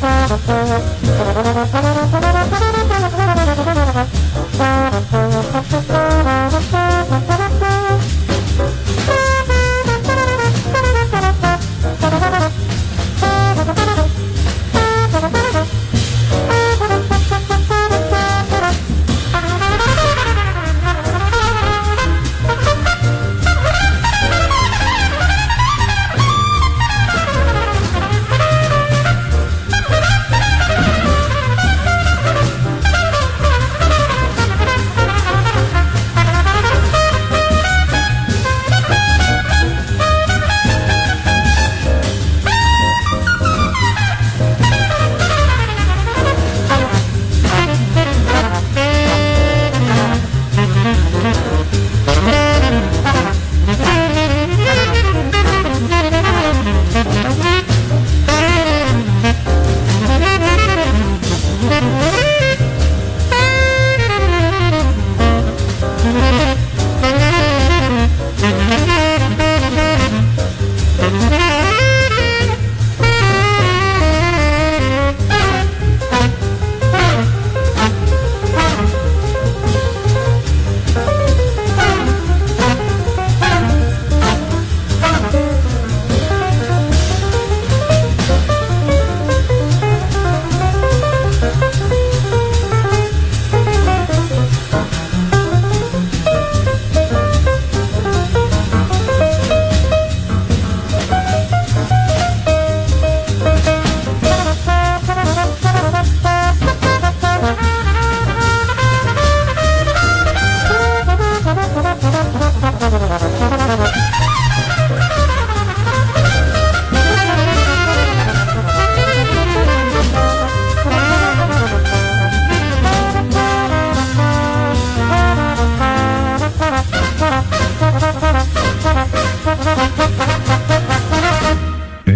Thank you.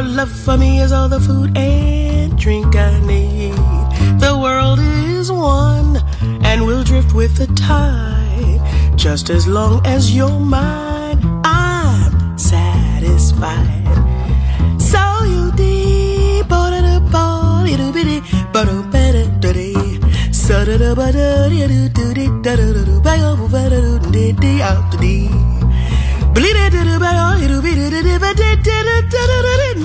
Your love for me is all the food and drink I need. The world is one and we'll drift with the tide. Just as long as you're mine, I'm satisfied. So you deep da da da da da da da da yo do be do di ba di da da da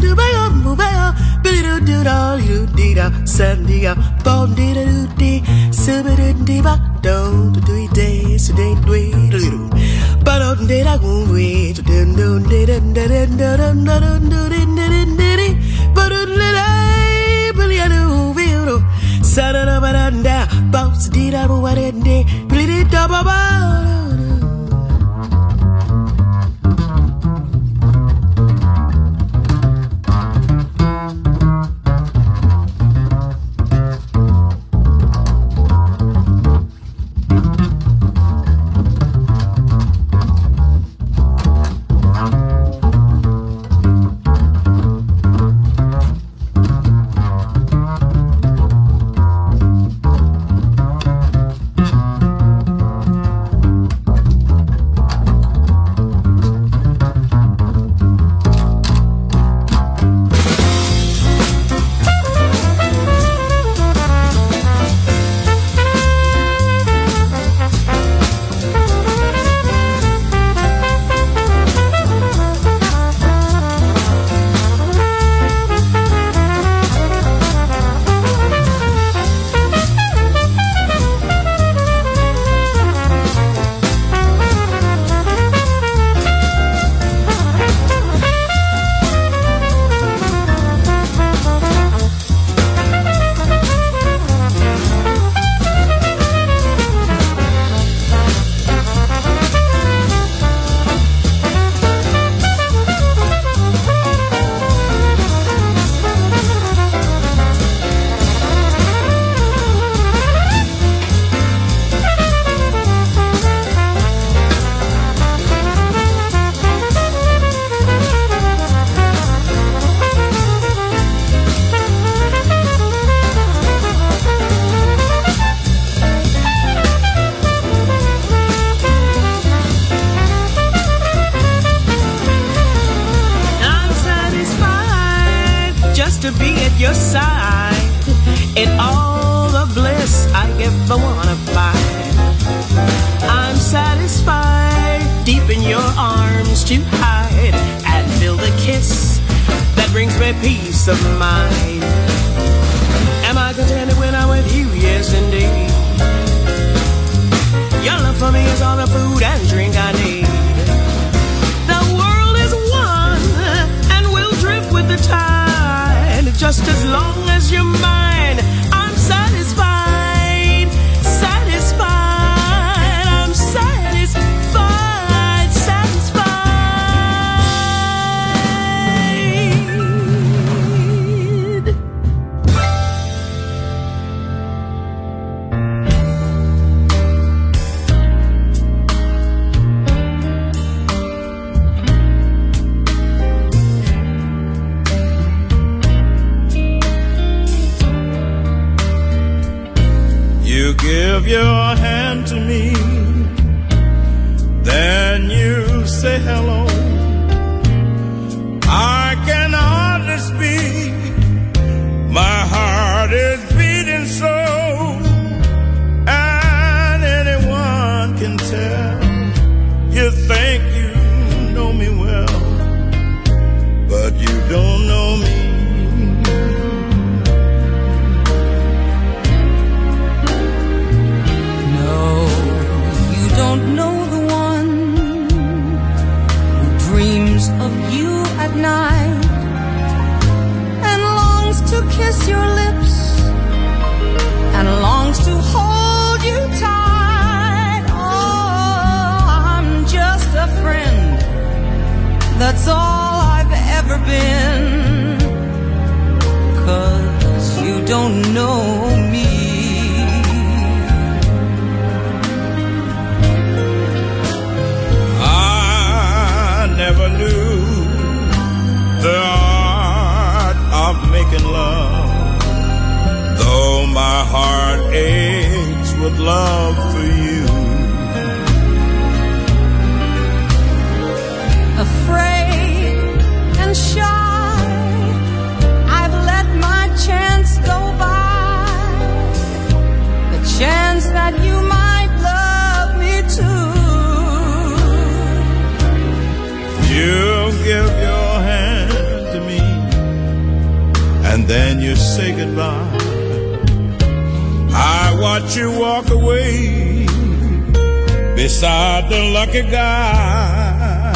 do ba yo mu ba yo be do do da do di da send di up bom di da do di so ba do di ba do do do di so di do do ba do di da gu we do do do di da da da da da ba do di da Sarada baranda, bounce dida buarende, blidi da baba. know your hand. Know me. I never knew the art of making love, though my heart aches with love then you say goodbye. I watch you walk away beside the lucky guy.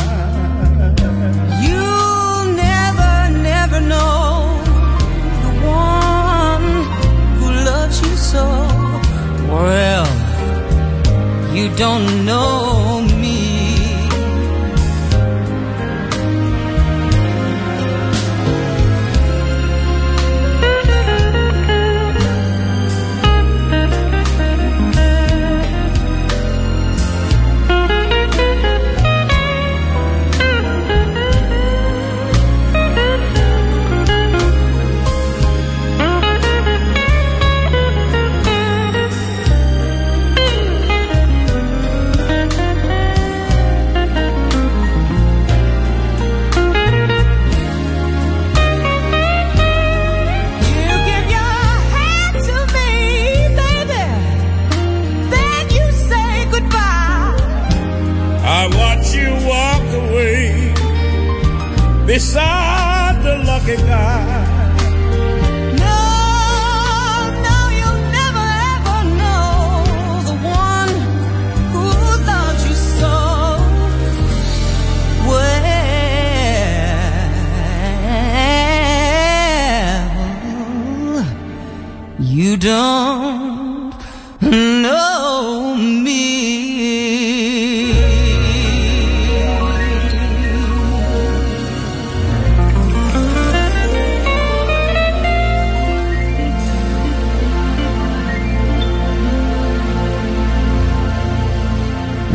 You'll never, never know the one who loves you so well. You don't know me. Don't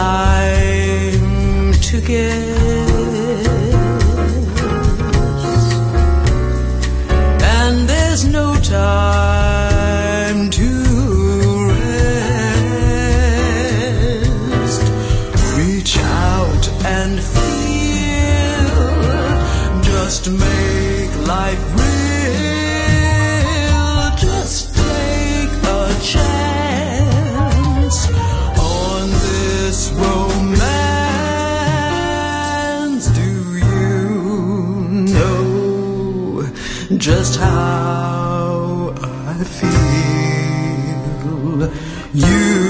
time to give. just how I feel. You.